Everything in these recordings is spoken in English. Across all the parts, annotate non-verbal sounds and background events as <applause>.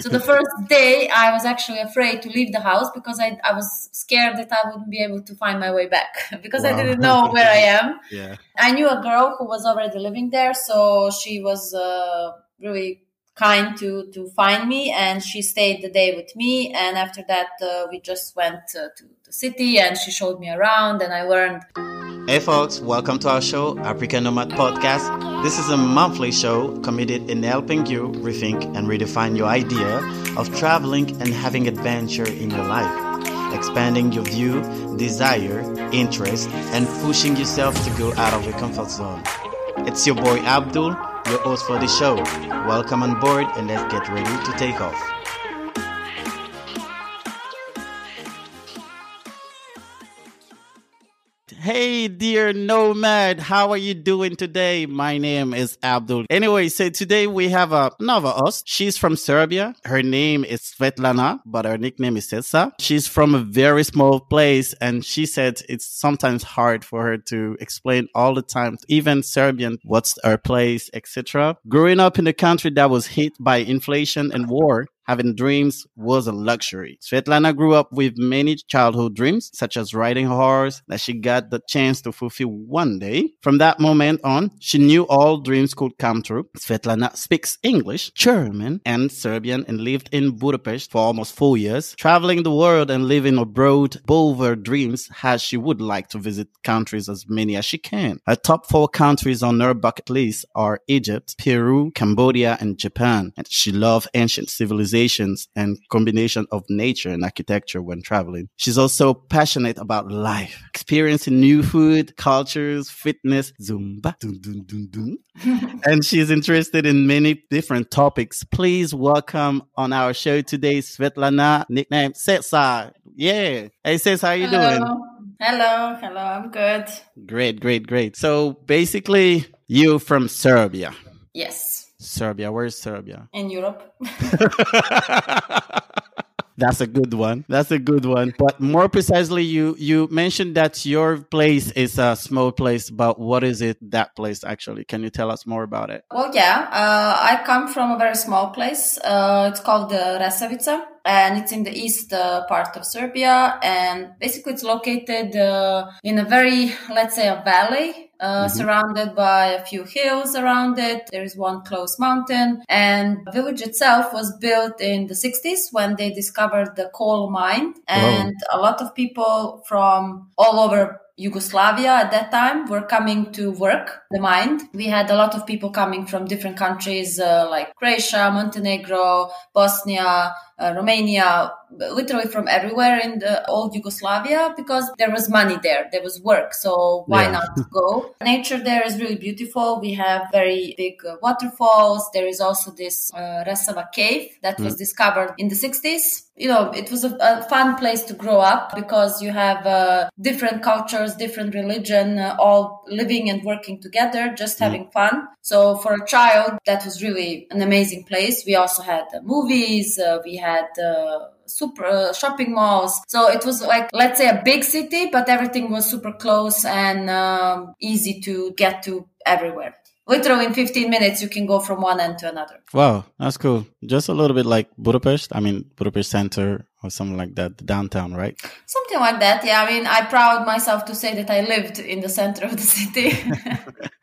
So the first day, I was actually afraid to leave the house because I, I was scared that I wouldn't be able to find my way back <laughs> because wow. I didn't know where I am. <laughs> yeah. I knew a girl who was already living there, so she was uh, really kind to to find me and she stayed the day with me and after that uh, we just went uh, to the city and she showed me around and i learned hey folks welcome to our show african nomad podcast this is a monthly show committed in helping you rethink and redefine your idea of traveling and having adventure in your life expanding your view desire interest and pushing yourself to go out of your comfort zone it's your boy abdul your host for the show. Welcome on board and let's get ready to take off. Hey, dear nomad, how are you doing today? My name is Abdul. Anyway, so today we have a, another host. She's from Serbia. Her name is Svetlana, but her nickname is Setsa. She's from a very small place, and she said it's sometimes hard for her to explain all the time, even Serbian, what's her place, etc. Growing up in a country that was hit by inflation and war, having dreams was a luxury. Svetlana grew up with many childhood dreams, such as riding a horse that she got the chance to fulfill one day. From that moment on, she knew all dreams could come true. Svetlana speaks English, German, and Serbian and lived in Budapest for almost four years, traveling the world and living abroad. Both her dreams as she would like to visit countries as many as she can. Her top four countries on her bucket list are Egypt, Peru, Cambodia, and Japan. And she loves ancient civilizations and combination of nature and architecture when traveling. She's also passionate about life, experiencing new food, cultures, fitness, Zumba, dun, dun, dun, <laughs> and she's interested in many different topics. Please welcome on our show today, Svetlana, nickname Setsa. Yeah. Hey, Sets, how you hello. doing? Hello, hello, I'm good. Great, great, great. So basically, you from Serbia. Yes. Serbia. Where's Serbia? In Europe. <laughs> That's a good one. That's a good one. But more precisely, you you mentioned that your place is a small place. But what is it? That place actually? Can you tell us more about it? Well, yeah. Uh, I come from a very small place. Uh, it's called uh, Resavica and it's in the east uh, part of Serbia. And basically, it's located uh, in a very, let's say, a valley. Uh, mm-hmm. surrounded by a few hills around it. There is one close mountain and the village itself was built in the 60s when they discovered the coal mine and Whoa. a lot of people from all over Yugoslavia at that time were coming to work the mine. We had a lot of people coming from different countries uh, like Croatia, Montenegro, Bosnia, uh, Romania, literally from everywhere in the old Yugoslavia because there was money there, there was work. So why yeah. not go? <laughs> Nature there is really beautiful. We have very big uh, waterfalls. There is also this uh, Resava cave that mm. was discovered in the 60s. You know, it was a, a, fun place to grow up because you have uh, different cultures, different religion, uh, all living and working together, just mm. having fun. So for a child, that was really an amazing place. We also had movies. we had had uh, super uh, shopping malls. So it was like, let's say a big city, but everything was super close and um, easy to get to everywhere. Literally in 15 minutes, you can go from one end to another. Wow, that's cool. Just a little bit like Budapest. I mean, Budapest center or something like that, downtown, right? Something like that. Yeah. I mean, I proud myself to say that I lived in the center of the city.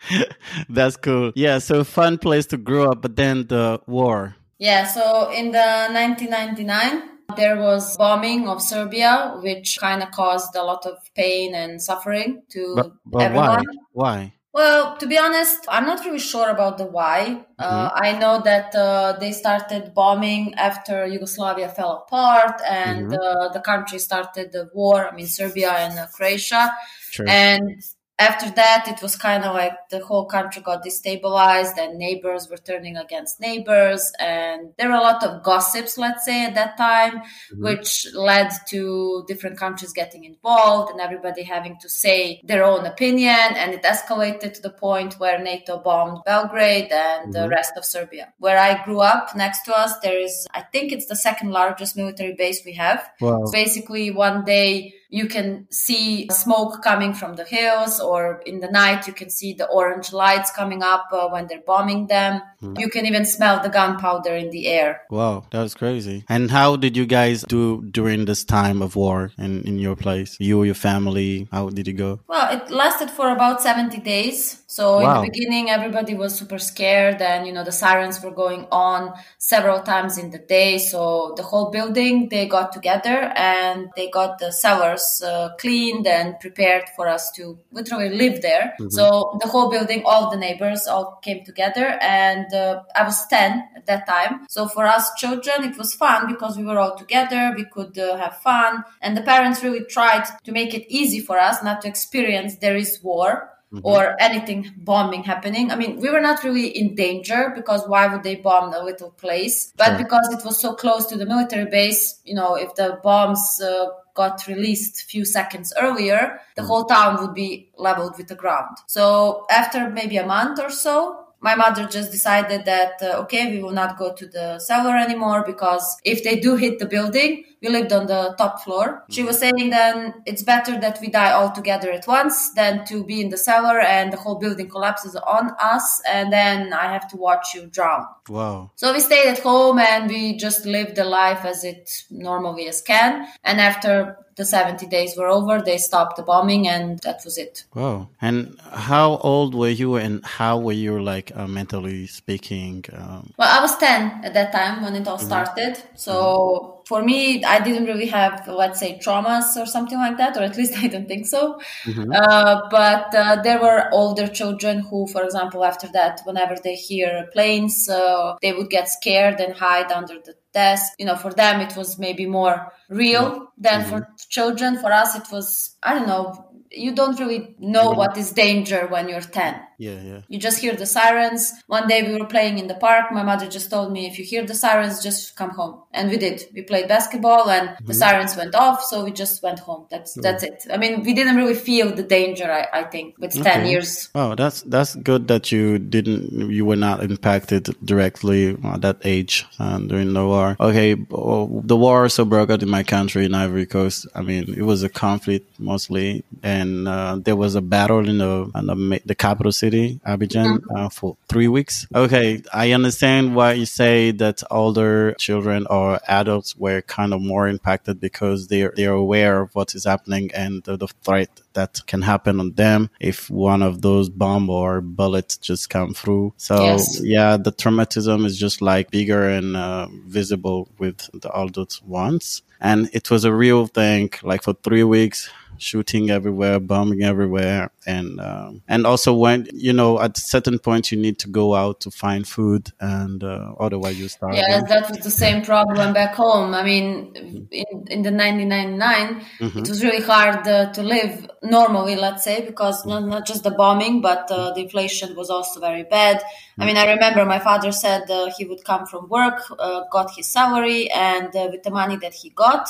<laughs> that's cool. Yeah. So fun place to grow up, but then the war yeah, so in the 1999, there was bombing of Serbia, which kind of caused a lot of pain and suffering to but, but everyone. Why? Why? Well, to be honest, I'm not really sure about the why. Uh, mm-hmm. I know that uh, they started bombing after Yugoslavia fell apart and mm-hmm. uh, the country started the war. I mean, Serbia and uh, Croatia. Sure. And after that, it was kind of like the whole country got destabilized and neighbors were turning against neighbors. And there were a lot of gossips, let's say, at that time, mm-hmm. which led to different countries getting involved and everybody having to say their own opinion. And it escalated to the point where NATO bombed Belgrade and mm-hmm. the rest of Serbia. Where I grew up, next to us, there is, I think it's the second largest military base we have. Wow. basically, one day, you can see smoke coming from the hills, or in the night, you can see the orange lights coming up uh, when they're bombing them. Mm. You can even smell the gunpowder in the air. Wow, that was crazy. And how did you guys do during this time of war in, in your place? You, your family, how did you go? Well, it lasted for about 70 days. So wow. in the beginning, everybody was super scared, and you know the sirens were going on several times in the day. So the whole building they got together and they got the cellars uh, cleaned and prepared for us to literally live there. Mm-hmm. So the whole building, all the neighbors all came together, and uh, I was ten at that time. So for us children, it was fun because we were all together. We could uh, have fun, and the parents really tried to make it easy for us not to experience there is war mm-hmm. or anything bombing happening. I mean, we were not really in danger because why would they bomb a little place? But sure. because it was so close to the military base, you know, if the bombs uh, got released a few seconds earlier, the mm. whole town would be leveled with the ground. So after maybe a month or so, my mother just decided that uh, okay we will not go to the cellar anymore because if they do hit the building we lived on the top floor. She was saying then it's better that we die all together at once than to be in the cellar and the whole building collapses on us and then i have to watch you drown. Wow. So we stayed at home and we just lived the life as it normally as can. And after the 70 days were over, they stopped the bombing, and that was it. Wow. And how old were you, and how were you, like, uh, mentally speaking? Um... Well, I was 10 at that time when it all mm-hmm. started. So mm-hmm. for me, I didn't really have, let's say, traumas or something like that, or at <laughs> least I don't think so. Mm-hmm. Uh, but uh, there were older children who, for example, after that, whenever they hear planes, uh, they would get scared and hide under the desk. You know, for them, it was maybe more real than mm-hmm. for children. For us, it was, I don't know, you don't really know what is danger when you're 10 yeah yeah. You just hear the sirens. One day we were playing in the park. My mother just told me if you hear the sirens just come home. And we did. We played basketball and mm-hmm. the sirens went off so we just went home. That's that's it. I mean we didn't really feel the danger i, I think with okay. 10 years. Oh that's that's good that you didn't you were not impacted directly at that age uh, during the war. Okay the war also broke out in my country in ivory coast. I mean it was a conflict mostly and uh, there was a battle in the in the, the capital city Abidjan, mm-hmm. uh, for three weeks. Okay, I understand why you say that older children or adults were kind of more impacted because they're they're aware of what is happening and the, the threat that can happen on them if one of those bomb or bullets just come through. So yes. yeah, the traumatism is just like bigger and uh, visible with the adult ones. And it was a real thing. Like for three weeks, shooting everywhere, bombing everywhere, and um, and also when you know at certain point you need to go out to find food, and uh, otherwise you start. Yeah, that was the same problem back home. I mean, in in the 1999, mm-hmm. it was really hard uh, to live normally, let's say, because not not just the bombing, but uh, the inflation was also very bad. I mean, I remember my father said uh, he would come from work, uh, got his salary, and uh, with the money that he got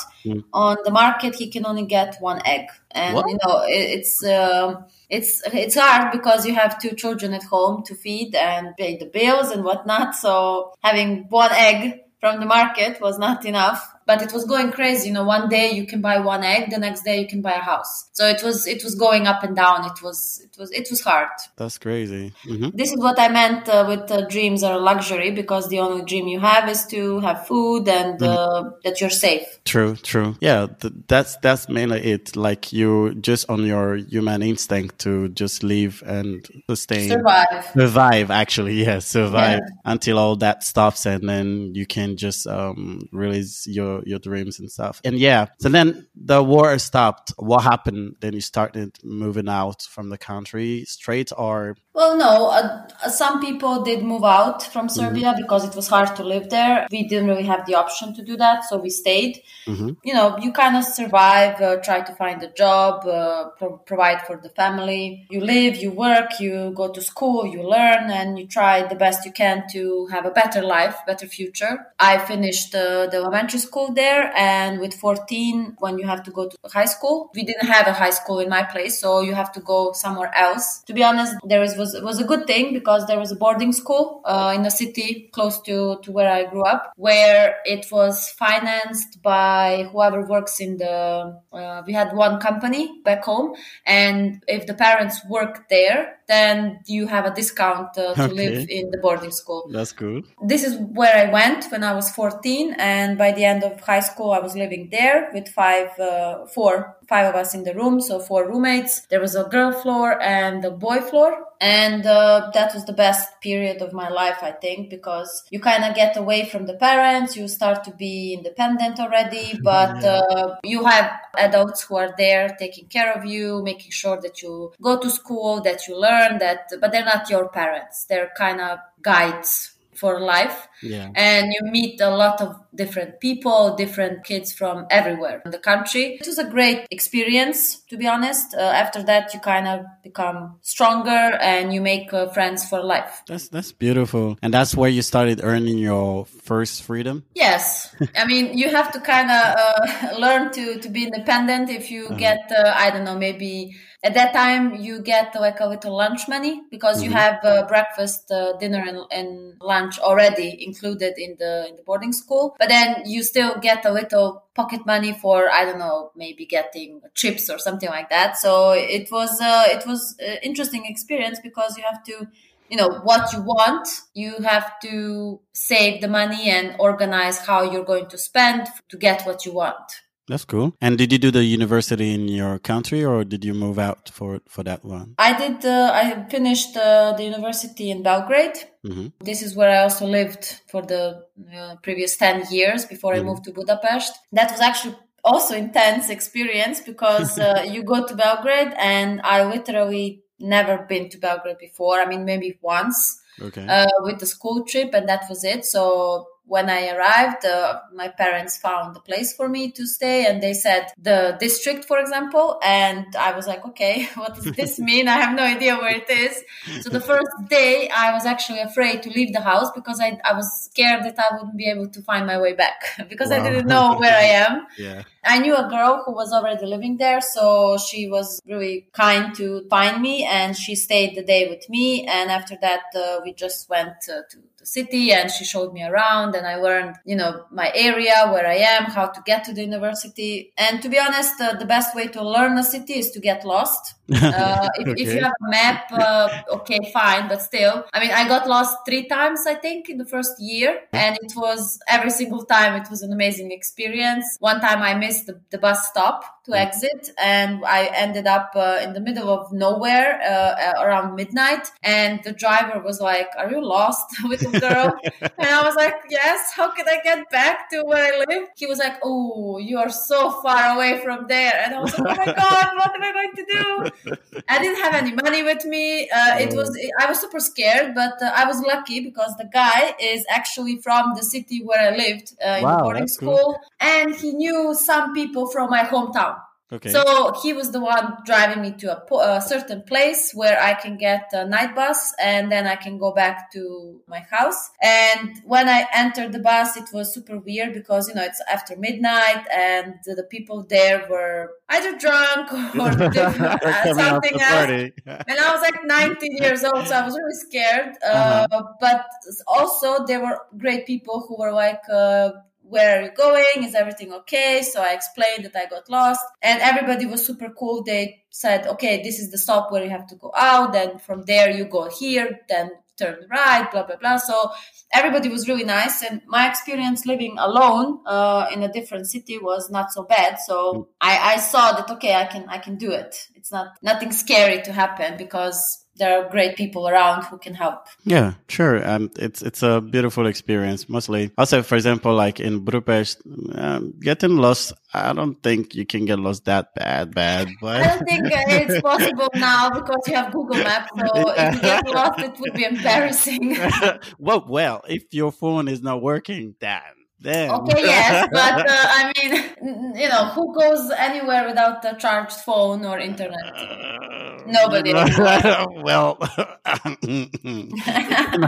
on the market, he can only get one egg. And what? you know, it, it's um, it's it's hard because you have two children at home to feed and pay the bills and whatnot. So having one egg from the market was not enough but it was going crazy you know one day you can buy one egg the next day you can buy a house. So it was it was going up and down it was it was it was hard. That's crazy. Mm-hmm. this is what i meant uh, with uh, dreams are a luxury because the only dream you have is to have food and uh, mm-hmm. that you're safe. True true. Yeah th- that's that's mainly it. Like you just on your human instinct to just live and sustain. Survive. Survive actually yeah survive yeah. until all that stops and then you can just um, release your your dreams and stuff. And yeah, so then the war stopped. What happened? Then you started moving out from the country straight, or well, no. Uh, uh some people did move out from mm-hmm. Serbia mm-hmm. because it was hard to live there. We didn't really have the option to do that, so we stayed. Mm-hmm. You know, you kind of survive, uh, try to find a job, uh, pro- provide for the family. You live, you work, you go to school, you learn, and you try the best you can to have a better life, better future. I finished uh, the elementary school there and with 14 when you have to go to high school we didn't have a high school in my place so you have to go somewhere else to be honest there was was it was a good thing because there was a boarding school uh, in a city close to to where I grew up, where it was financed by whoever works in the. Uh, we had one company back home, and if the parents work there, then you have a discount uh, to okay. live in the boarding school. That's good. This is where I went when I was 14, and by the end of high school, I was living there with five, uh, four, five of us in the room, so four roommates. There was a girl floor and a boy floor, and uh, that was the best period of my life, I think, because you kind of get away from the parents, you start to be independent already, <laughs> but uh, you have adults who are there taking care of you, making sure that you go to school, that you learn, that, but they're not your parents. They're kind of guides for life. Yeah. And you meet a lot of different people, different kids from everywhere in the country. It was a great experience, to be honest. Uh, after that, you kind of become stronger and you make uh, friends for life. That's that's beautiful, and that's where you started earning your first freedom. Yes, I mean you have to kind of uh, <laughs> learn to to be independent. If you uh-huh. get, uh, I don't know, maybe at that time you get like a little lunch money because mm-hmm. you have uh, breakfast uh, dinner and, and, lunch already included in the in the boarding school but then you still get a little pocket money for i don't know maybe getting chips or something like that. So it was uh, it was an interesting experience because you have to you know what you want you have to save the money and organize how you're going to spend to get what you want that's cool. And did you do the university in your country, or did you move out for for that one? I did. Uh, I finished uh, the university in Belgrade. Mm-hmm. This is where I also lived for the uh, previous ten years before mm-hmm. I moved to Budapest. That was actually also intense experience because <laughs> uh, you go to Belgrade, and I literally never been to Belgrade before. I mean, maybe once. Okay. Uh, with the school trip, and that was it. So when I arrived, uh, my parents found a place for me to stay and they said the district, for example. And I was like, okay, <laughs> what does this <laughs> mean? I have no idea where it is. So the first day I was actually afraid to leave the house because I, I was scared that I wouldn't be able to find my way back <laughs> because wow. I didn't know where I am. yeah. I knew a girl who was already living there. So she was really kind to find me and she stayed the day with me. And after that, uh, we just went uh, to the city and she showed me around and I learned, you know, my area, where I am, how to get to the university. And to be honest, uh, the best way to learn a city is to get lost. <laughs> Uh, if, okay. if, you have a map, uh, okay, fine, but still, I mean, I got lost three times, I think, in the first year, and it was every single time it was an amazing experience. One time I missed the, the bus stop to exit, and I ended up uh, in the middle of nowhere uh, around midnight, and the driver was like, "Are you lost, <laughs> with little girl?" <laughs> and I was like, "Yes. How can I get back to where I live?" He was like, "Oh, you are so far away from there," and I was like, "Oh my god, what am I going to do?" <laughs> I didn't have any money with me. Uh, it was I was super scared, but uh, I was lucky because the guy is actually from the city where I lived uh, in wow, the boarding school, cool. and he knew some people from my hometown. Okay. So he was the one driving me to a, a, certain place where I can get a night bus and then I can go back to my house. And when I entered the bus, it was super weird because, you know, it's after midnight and the people there were either drunk or <laughs> uh, something else. <laughs> and I was like 19 years old, so I was really scared. Uh, uh-huh. But also, there were great people who were like, uh, where are you going? Is everything okay? So I explained that I got lost and everybody was super cool. They said, okay, this is the stop where you have to go out. Then from there you go here, then turn right, blah, blah, blah. So everybody was really nice. And my experience living alone uh, in a different city was not so bad. So mm. I, I saw that, okay, I can, I can do it. It's not nothing scary to happen because there are great people around who can help. Yeah, sure. Um, it's it's a beautiful experience. Mostly, also, for example, like in Budapest, um, getting lost. I don't think you can get lost that bad, bad. But <laughs> I don't think it's possible now because you have Google Maps. So yeah. if you get lost, it would be embarrassing. <laughs> well, well, if your phone is not working, then Damn. Okay, yes, <laughs> but uh, I mean, you know, who goes anywhere without a charged phone or internet? Uh, Nobody. <laughs> well, <laughs>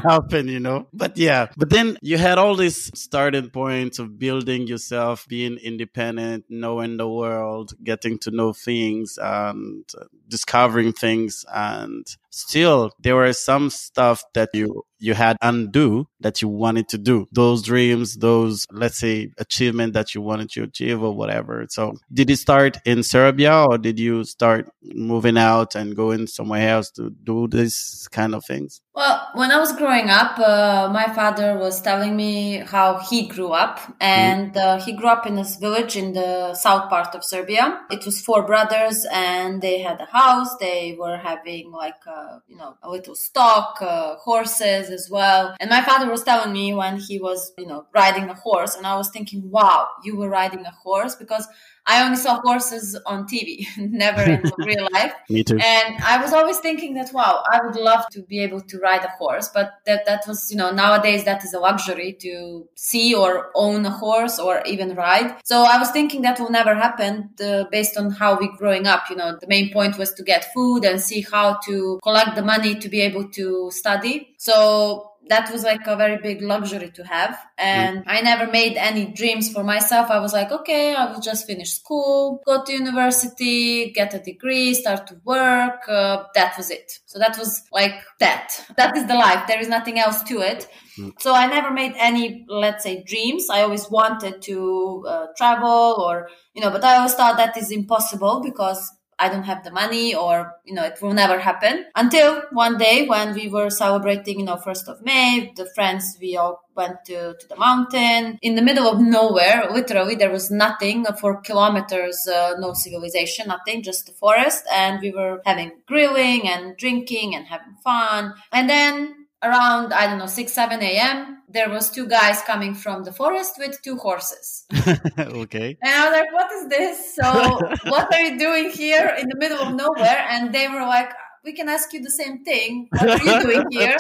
happen, you know. But yeah, but then you had all these starting points of building yourself, being independent, knowing the world, getting to know things, and discovering things, and still there were some stuff that you you had undo that you wanted to do. Those dreams those let's say achievement that you wanted to achieve or whatever. So did it start in serbia or did you start moving out and going somewhere else to do this kind of things well when i was growing up uh, my father was telling me how he grew up. And uh, he grew up in this village in the south part of serbia. It was four brothers and they had a house. They were having like uh, you know a little stock uh, horses as well. And my father was telling me when he was, you know, riding a horse, and I was thinking, wow, you were riding a horse? Because I only saw horses on TV, <laughs> never in <laughs> real life. Me too. And I was always thinking that, wow, I would love to be able to ride a horse, but that, that was, you know, nowadays that is a luxury to see or own a horse or even ride. So I was thinking that will never happen uh, based on how we growing up. You know, the main point was to get food and see how to collect the money to be able to study. So that was like a very big luxury to have. And mm. I never made any dreams for myself. I was like, okay, I will just finish school, go to university, get a degree, start to work. Uh, that was it. So that was like that. That is the life. There is nothing else to it. Mm. So I never made any, let's say, dreams. I always wanted to uh, travel or, you know, but I always thought that is impossible because I don't have the money or, you know, it will never happen until one day when we were celebrating, you know, 1st of May, the friends, we all went to, to the mountain in the middle of nowhere. Literally, there was nothing for kilometers, uh, no civilization, nothing, just the forest. And we were having grilling and drinking and having fun. And then around i don't know 6 7 a.m there was two guys coming from the forest with two horses. <laughs> Okay. And i was like what is this? So <laughs> what are you doing here in the middle of nowhere? And they were like we can ask you the same thing. What are you doing <laughs> here?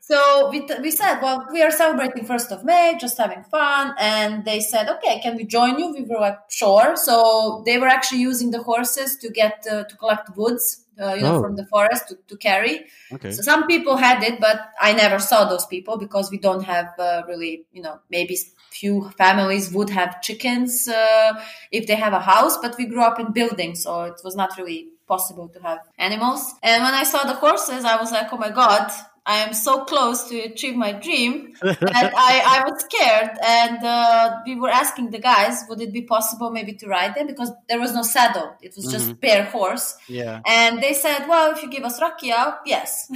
so we, t- we said well we are celebrating first of may just having fun. And they said okay can we join you? We were like sure. So they were actually using the horses to get uh, to collect woods uh, you know, oh. from the forest to, to carry. Okay. So some people had it, but I never saw those people because we don't have uh, really, you know, maybe few families would have chickens uh, if they have a house, but we grew up in buildings, so it was not really possible to have animals. And when I saw the horses, I was like, oh my god, I am so close to achieve my dream <laughs> that I, I was scared. And uh, we were asking the guys, would it be possible maybe to ride them? Because there was no saddle. It was just mm-hmm. bare horse. Yeah. And they said, well, if you give us rakia, yes.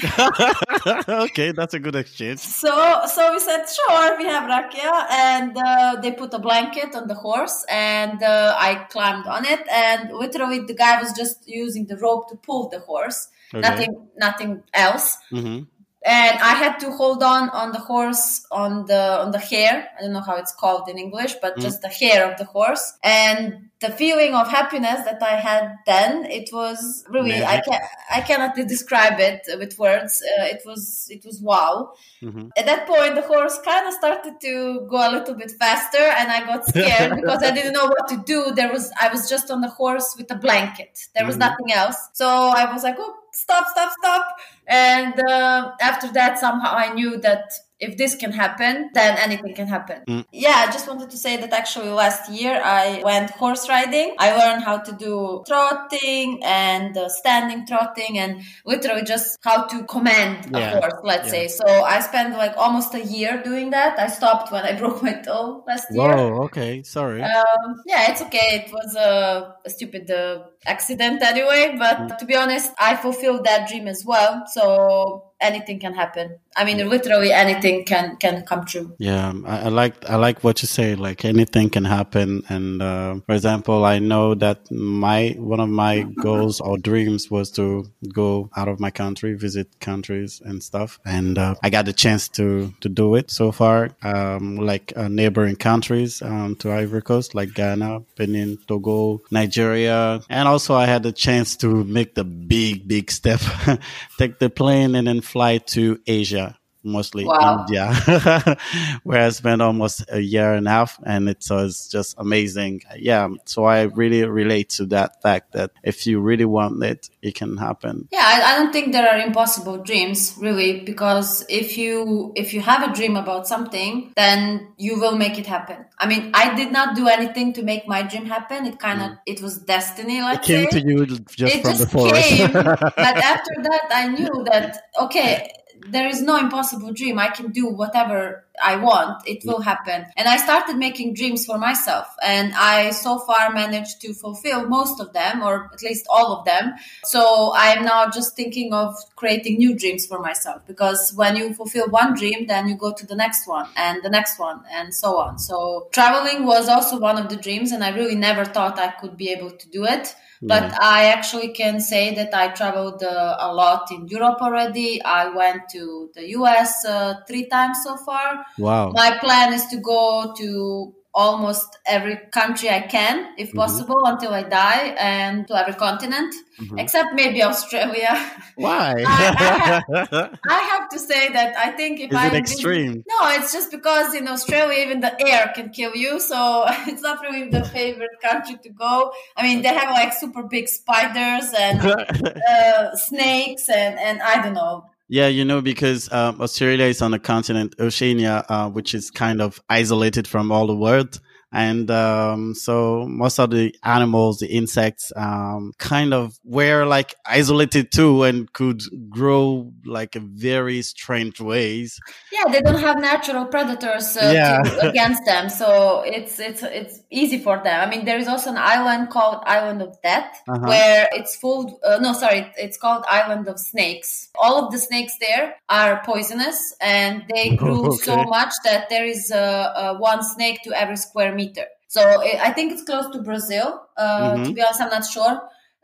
<laughs> okay, that's a good exchange. So, so we said, sure, we have rakia. And uh, they put a blanket on the horse and uh, I climbed on it. And literally the guy was just using the rope to pull the horse. Okay. Nothing, nothing else. Mm-hmm and I had to hold on on the horse on the on the hair. I don't know how it's called in English, but mm. just the hair of the horse. And the feeling of happiness that I had then, it was really. I can I cannot describe it with words. Uh, it was it was wow. Mm-hmm. At that point, the horse kind of started to go a little bit faster, and I got scared <laughs> because I didn't know what to do. There was I was just on the horse with a blanket. There was mm-hmm. nothing else, so I was like, oh stop, stop, stop. And uh, after that, somehow I knew that if this can happen, then anything can happen. Mm. Yeah, I just wanted to say that actually last year I went horse riding. I learned how to do trotting and uh, standing trotting and literally just how to command yeah. a horse, let's yeah. say. So I spent like almost a year doing that. I stopped when I <laughs> broke my toe last year. Whoa, okay, sorry. Um, yeah, it's okay. It was a, a stupid uh, accident anyway, but mm. to be honest, I fulfilled that dream as well. So anything can happen. I mean, literally anything can can come true. Yeah, I, I like I like what you say. Like anything can happen. And uh, for example, I know that my one of my goals or dreams was to go out of my country, visit countries and stuff. And uh, I got the chance to to do it so far. Um, like uh, neighboring countries um, to Ivory Coast, like Ghana, Benin, Togo, Nigeria, and also I had the chance to make the big big step, <laughs> take the plane and then fly to Asia mostly Wow. India, <laughs> where I spent almost a year and a half, and it was just amazing. Yeah, so I really relate to that fact that if you really want it, it can happen. Yeah, I, I don't think there are impossible dreams, really, because if you if you have a dream about something, then you will make it happen. I mean, I did not do anything to make my dream happen. It kind of mm. it was destiny, It let's came say. to you just it from just the forest. came. but <laughs> after that, I knew that okay, there is no impossible dream. I can do whatever I want. It will happen. And I started making dreams for myself, and I so far managed to fulfill most of them, or at least all of them. So I am now just thinking of creating new dreams for myself because when you fulfill one dream, then you go to the next one and the next one and so on. So traveling was also one of the dreams, and I really never thought I could be able to do it. But I actually can say that I traveled uh, a lot in Europe already. I went to the US uh, three times so far. wow. My plan is to go to almost every country I can, if possible, until I die, and to every continent, except maybe Australia. Why? <laughs> <laughs> I have to say that I think if I extreme? no, it's just because in Australia even the air can kill you, so <laughs> it's not really the favorite country to go. I mean, they have like super big spiders and uh, snakes and and I don't know. Yeah, you know, because um, Australia is on the continent Oceania, uh, which is kind of isolated from all the world. And um, so most of the animals, the insects, um, kind of were like isolated too and could grow like a very strange ways. Yeah, they don't have natural predators uh, Yeah. to, <laughs> against them, so it's it's it's easy for them. I mean, there is also an island called Island of Death, Uh-huh. where it's full. Uh, no, sorry, it's called Island of Snakes. All of the snakes there are poisonous, and they <laughs> grew so much that there is uh, uh, one snake to every square meter. So I I think it's close to Brazil. Uh, To Mhm. be honest, I'm not sure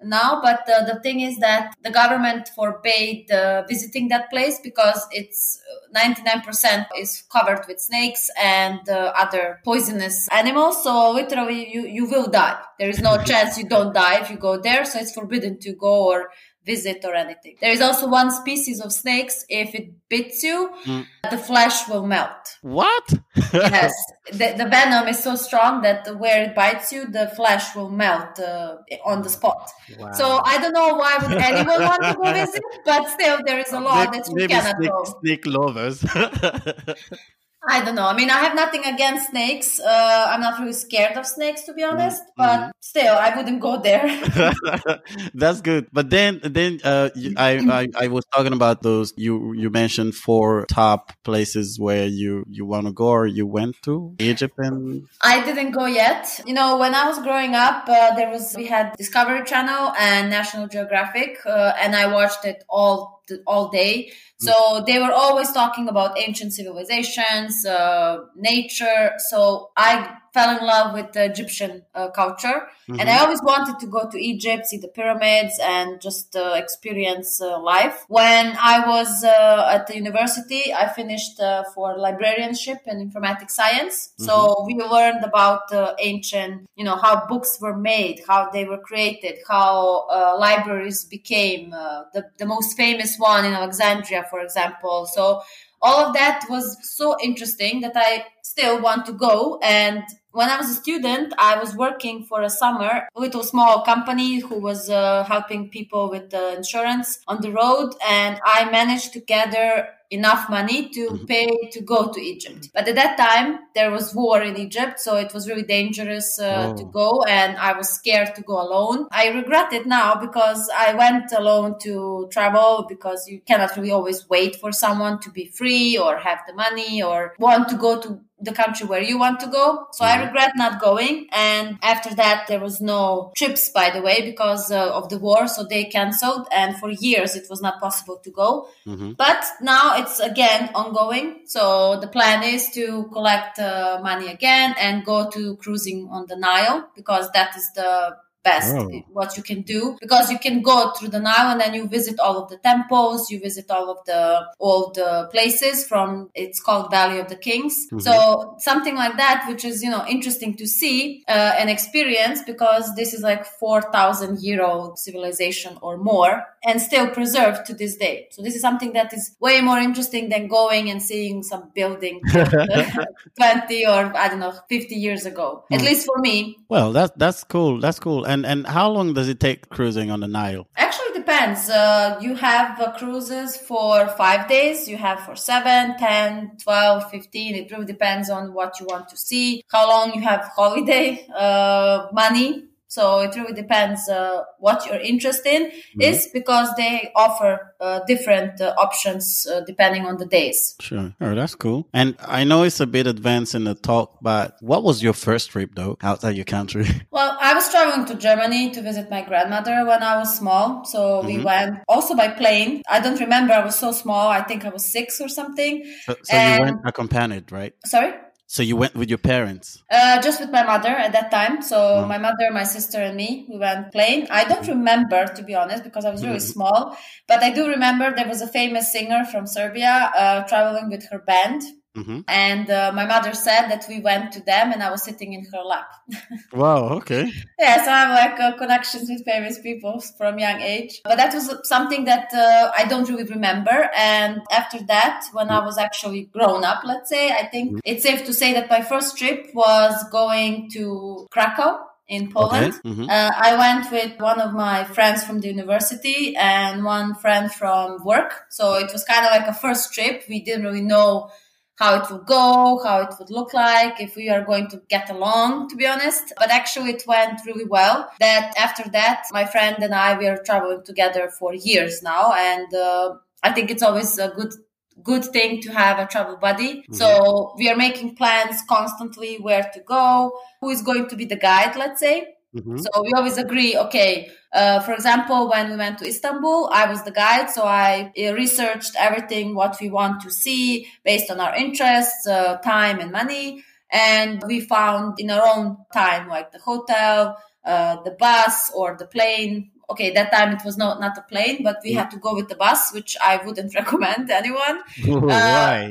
now but uh, the thing is that the government forbade uh, visiting that place because it's uh, 99% is covered with snakes and uh, other poisonous animals so literally you, you will die there is no chance you don't die if you go there so it's forbidden to go or visit or anything there is also one species of snakes if it bits you Mm. the flesh will melt What? yes the, the venom is so strong that where it bites you the flesh will melt uh, on the spot Wow. so I don't know why would anyone want to go <laughs> visit, but still there is a law Maybe- that you maybe cannot snake, go. snake lovers. <laughs> I don't know. I mean, I have nothing against snakes. Uh, I'm not really scared of snakes, to be honest. But still, I wouldn't go there. <laughs> <laughs> That's good. But then, then uh, I, I I was talking about those. You you mentioned four top places where you you want to go or you went to Egypt and I didn't go yet. You know, when I was growing up, uh, there was we had Discovery Channel and National Geographic, uh, and I watched it all all day. So they were always talking about ancient civilizations, uh, nature. So I fell in love with the Egyptian uh, culture, and I always wanted to go to Egypt, see the pyramids, and just uh, experience uh, life. When I was uh, at the university, I finished uh, for librarianship and informatics science. So we learned about uh, ancient, you know, how books were made, how they were created, how uh, libraries became. Uh, the the most famous one in Alexandria, for example. So all of that was so interesting that I still want to go. And when I was a student, I was working for a summer, with a small company who was uh, helping people with uh, insurance on the road. And I managed to gather enough money to pay to go to Egypt. But at that time, there was war in Egypt, so it was really dangerous uh, Oh. to go, and I was scared to go alone. I regret it now because I went alone to travel because you cannot really always wait for someone to be free or have the money or want to go to the country where you want to go. So I regret not going. And after that, there was no trips, by the way, because uh, of the war. So they canceled. And for years, it was not possible to go. But now it's again ongoing. So the plan is to collect uh, money again and go to cruising on the Nile because that is the best oh. what you can do because you can go through the Nile and then you visit all of the temples, you visit all of the all the places from it's called Valley of the Kings. Mm-hmm. So something like that, which is you know interesting to see uh, and experience because this is like four thousand year old civilization or more and still preserved to this day. So this is something that is way more interesting than going and seeing some building <laughs> 20 or I don't know 50 years ago. Mm. At least for me. Well, that's that's cool. That's cool. And and how long does it take cruising on the Nile? Actually depends. Uh, you have uh, cruises for 5 days, you have for 7, 10, 12, 15. It really depends on what you want to see, how long you have holiday uh, money so it really depends uh, what you're interested in mm-hmm. is because they offer uh, different uh, options uh, depending on the days. Sure. Oh, that's cool. And I know it's a bit advanced in the talk, but what was your first trip though outside your country? <laughs> Well, I was traveling to Germany to visit my grandmother when I was small. So mm-hmm. we went also by plane. I don't remember. I was so small. I think I was six or something. So, so and... you went accompanied, right? Sorry? So you went with your parents? Uh, just with my mother at that time. So oh. my mother, my sister, and me, we went playing. I don't remember, to be honest, because I was really mm-hmm. small. But I do remember there was a famous singer from Serbia uh, traveling with her band. Mm-hmm. And uh, my mother said that we went to them and I was sitting in her lap. <laughs> wow, okay. yeah, so I have like uh, connections with famous people from young age. But that was something that uh, I don't really remember. And after that, when I was actually grown up, let's say, I think mm-hmm. it's safe to say that my first trip was going to Krakow in Poland. Okay. Mm-hmm. Uh, I went with one of my friends from the university and one friend from work. So it was kind of like a first trip. We didn't really know how it would go, how it would look like, if we are going to get along, to be honest. But actually, it went really well. That after that, my friend and I, we are traveling together for years now. And uh, I think it's always a good good thing to have a travel buddy. Mm-hmm. So we are making plans constantly where to go, who is going to be the guide, let's say. Mm-hmm. So we always agree, okay, uh, for example, when we went to Istanbul, I was the guide. So I uh, researched everything, what we want to see based on our interests, uh, time and money. And we found in our own time, like the hotel, uh, the bus or the plane. Okay, that time it was not, not a plane, but we mm. had to go with the bus, which I wouldn't <laughs> recommend anyone. <laughs> Why?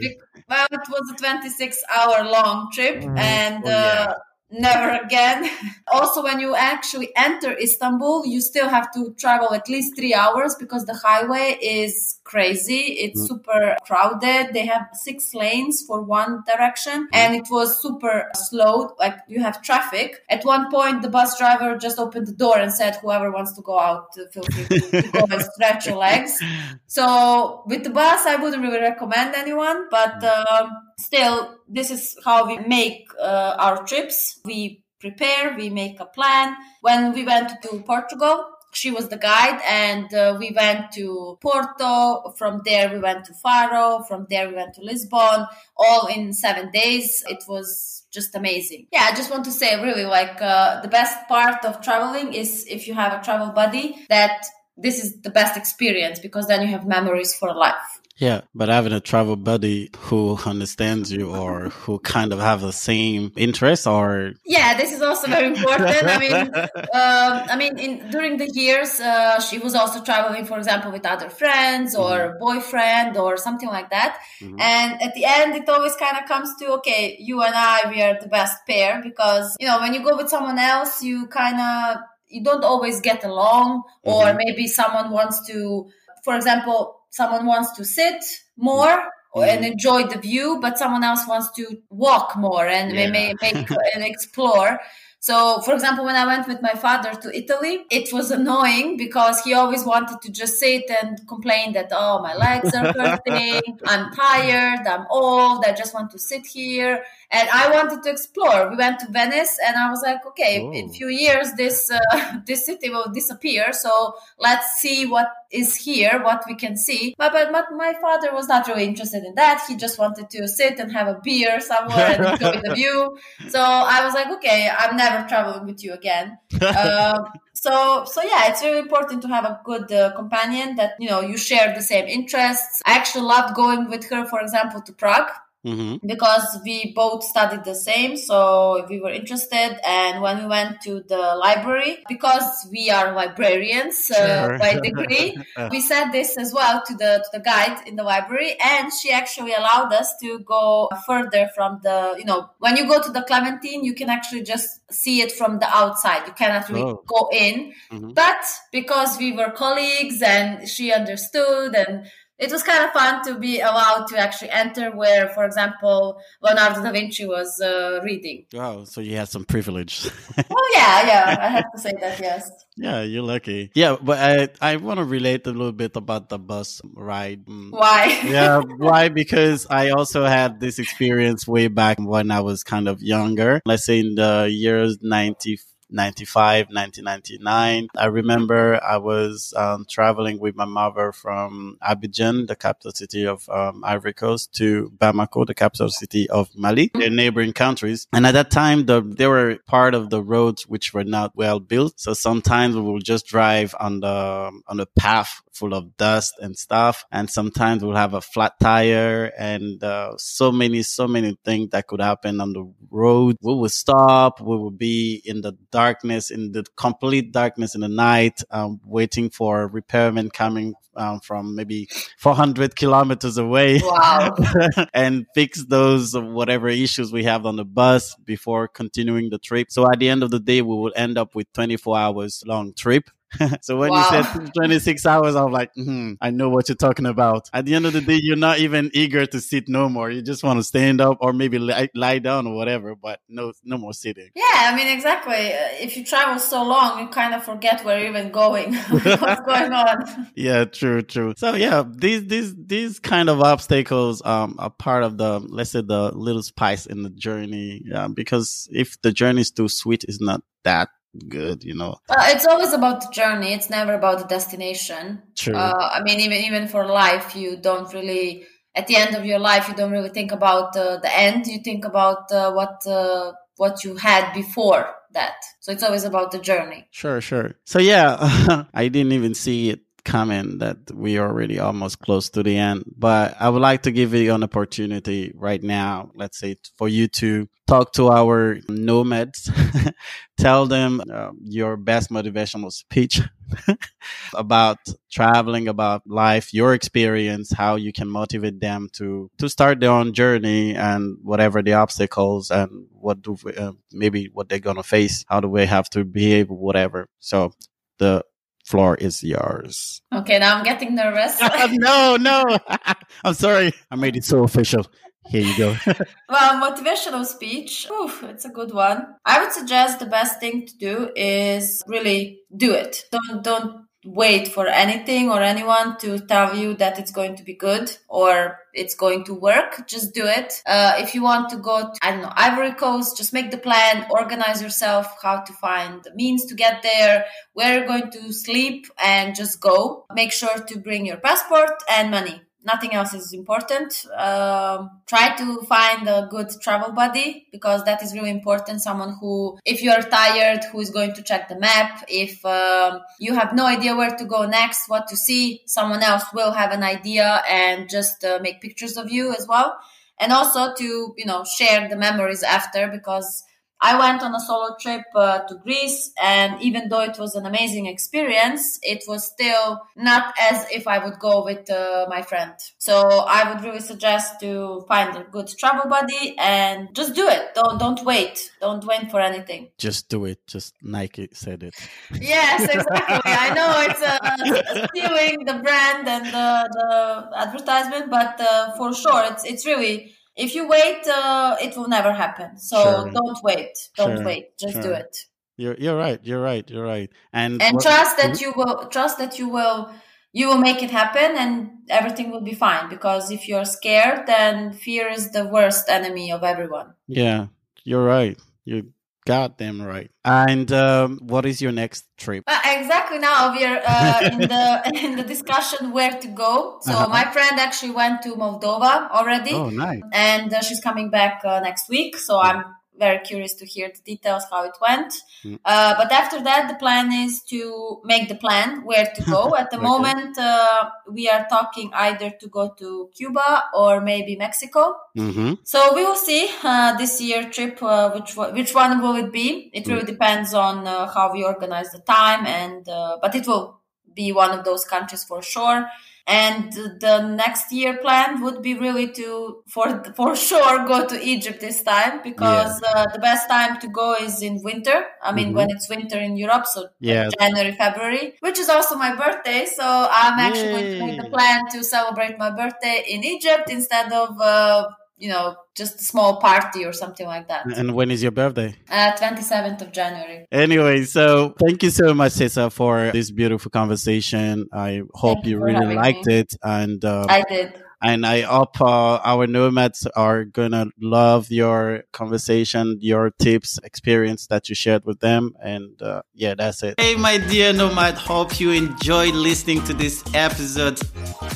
well, it was a 26 hour long trip mm. and, oh, yeah uh, never again. <laughs> also, when you actually enter Istanbul, you still have to travel at least three hours because the highway is crazy. It's mm. super crowded. They have six lanes for one direction and it was super slow. Like you have traffic. At one point, the bus driver just opened the door and said, whoever wants to go out, feel free to, to <laughs> go and stretch your legs. So with the bus, I wouldn't really recommend anyone, but, um, still, this is how we make uh, our trips. We prepare, we make a plan. When we went to Portugal, she was the guide and uh, we went to Porto. From there, we went to Faro. From there, we went to Lisbon, all in seven days. It was just amazing. Yeah, I just want to say really like uh, the best part of traveling is if you have a travel buddy that this is the best experience because then you have memories for life. Yeah, but having a travel buddy who understands you or who kind of have the same interests or yeah, this is also very important. I mean, uh, <laughs> I mean, in during the years, uh, she was also traveling, for example, with other friends or mm-hmm. boyfriend or something like that. Mm-hmm. And at the end, it always kind of comes to okay, you and I, we are the best pair because you know when you go with someone else, you kind of you don't always get along, mm-hmm. or maybe someone wants to, for example someone wants to sit more mm-hmm. and enjoy the view, but someone else wants to walk more and yeah. may make <laughs> and explore. So, for example, when I went with my father to Italy, it was annoying because he always wanted to just sit and complain that, oh, my legs are <laughs> hurting, I'm tired, I'm old, I just want to sit here. And I wanted to explore. We went to Venice and I was like, okay, oh. in a few years, this, uh, <laughs> this city will disappear. So let's see what is here, what we can see. But, but, but my father was not really interested in that. He just wanted to sit and have a beer somewhere and enjoy the <laughs> view. So I was like, okay, I'm never traveling with you again. Uh, <laughs> so so yeah it's really important to have a good uh, companion that you know you share the same interests i actually loved going with her for example to prague mm-hmm. because we both studied the same. So we were interested. And when we went to the library, because we are librarians uh, sure. by degree, <laughs> we said this as well to the, to the guide in the library. And she actually allowed us to go further from the, you know, when you go to the Clementine, you can actually just see it from the outside. You cannot really oh. go in. Mm-hmm. But because we were colleagues and she understood and it was kind of fun to be allowed to actually enter where, for example, Leonardo da Vinci was uh, reading. Oh, so you had some privilege. <laughs> oh yeah, yeah, I have to say that. Yes. Yeah, you're lucky. Yeah, but I I want to relate a little bit about the bus ride. Mm. Why? <laughs> yeah, why? Because I also had this experience way back when I was kind of younger. Let's say in the years ninety 95, 1999. I remember I was um, traveling with my mother from Abidjan, the capital city of um, Ivory Coast, to Bamako, the capital city of Mali, their neighboring countries. And at that time, the, they were part of the roads which were not well built. So sometimes we would just drive on the on the path full of dust and stuff. And sometimes we'll have a flat tire and uh, so many, so many things that could happen on the road. We would stop. We would be in the darkness, in the complete darkness in the night, um, waiting for repairmen coming um, from maybe 400 kilometers away wow. <laughs> and fix those whatever issues we have on the bus before continuing the trip. So at the end of the day, we will end up with 24 hours long trip <laughs> so when wow. you said 26 hours, I was like, mm, I know what you're talking about. At the end of the day, you're not even eager to sit no more. You just want to stand up or maybe lie, lie down or whatever, but no, no more sitting. Yeah, I mean, exactly. If you travel so long, you kind of forget where you're even going, <laughs> what's going <laughs> on. Yeah, true, true. So yeah, these, these, these kind of obstacles, um, are part of the, let's say the little spice in the journey. Yeah, because if the journey is too sweet, it's not that good you know? Uh, it's always about the journey. It's never about the destination. True. Uh, i mean even even for life you don't really at the end of your life you don't really think about uh, the end. You think about uh, what uh, what you had before that. So it's always about the journey. Sure sure. So yeah <laughs> i didn't even see it coming that we are already almost close to the end. But I would like to give you an opportunity right now, let's say, for you to talk to our nomads, <laughs> tell them uh, your best motivational speech <laughs> about traveling, about life, your experience, how you can motivate them to to start their own journey and whatever the obstacles and what do uh, maybe what they're gonna face, how do they have to behave, whatever. So the floor is yours. Okay, now I'm getting nervous. <laughs> Uh, no, no. <laughs> I'm sorry. I made it so official. Here you go. <laughs> well, motivational speech, oof, it's a good one. I would suggest the best thing to do is really do it. Don't don't wait for anything or anyone to tell you that it's going to be good or it's going to work. Just do it. Uh, if you want to go, to, I don't know, Ivory Coast, just make the plan, organize yourself, how to find the means to get there, where you're going to sleep, and just go. Make sure to bring your passport and money nothing else is important. Um, try to find a good travel buddy because that is really important. Someone who, if you're tired, who is going to check the map. If um, you have no idea where to go next, what to see, someone else will have an idea and just uh, make pictures of you as well. And also to, you know, share the memories after because I went on a solo trip uh, to Greece, and even though it was an amazing experience, it was still not as if I would go with uh, my friend. So I would really suggest to find a good travel buddy and just do it. Don't don't wait. Don't wait for anything. Just do it. Just Nike said it. <laughs> Yes, exactly. I know it's uh, stealing the brand and the, the advertisement, but uh, for sure, it's it's really if you wait, uh, it will never happen. So sure. don't wait. Don't sure. wait. Just sure. do it. You're you're right. You're right. You're right. And and what, trust that you will trust that you will you will make it happen and everything will be fine because if you're scared then fear is the worst enemy of everyone yeah you're right you goddamn right. And um, what is your next trip? Uh, exactly now we're uh, in the <laughs> in the discussion where to go. So uh-huh. my friend actually went to moldova already. Oh nice. And uh, she's coming back uh, next week. So i'm very curious to hear the details how it went. Mm. Uh, but after that, the plan is to make the plan where to go. <laughs> At the okay. moment, uh, we are talking either to go to Cuba or maybe Mexico. Mm-hmm. So we will see uh, this year trip uh, which which one will it be. It really mm. depends on uh, how we organize the time and uh, but it will be one of those countries for sure. And the next year plan would be really to, for for <laughs> sure, go to Egypt this time because yeah. uh, the best time to go is in winter. I mean, mm-hmm. when it's winter in Europe, so yeah. January, February, which is also my birthday. So I'm actually Yay. going to make the plan to celebrate my birthday in Egypt instead of. Uh, you know, just a small party or something like that. And when is your birthday? Uh, 27th of January. Anyway, so thank you so much, Ceca, for this beautiful conversation. I hope thank you really liked me. it. And uh, I did and I hope uh, our nomads are gonna love your conversation, your tips, experience that you shared with them, and uh, yeah, that's it. Hey, my dear nomad, hope you enjoyed listening to this episode.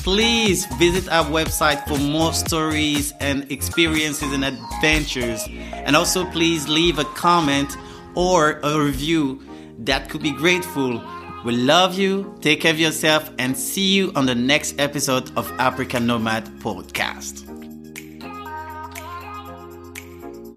Please visit our website for more stories and experiences and adventures, and also please leave a comment or a review. That could be grateful. We love you, take care of yourself, and see you on the next episode of African Nomad Podcast.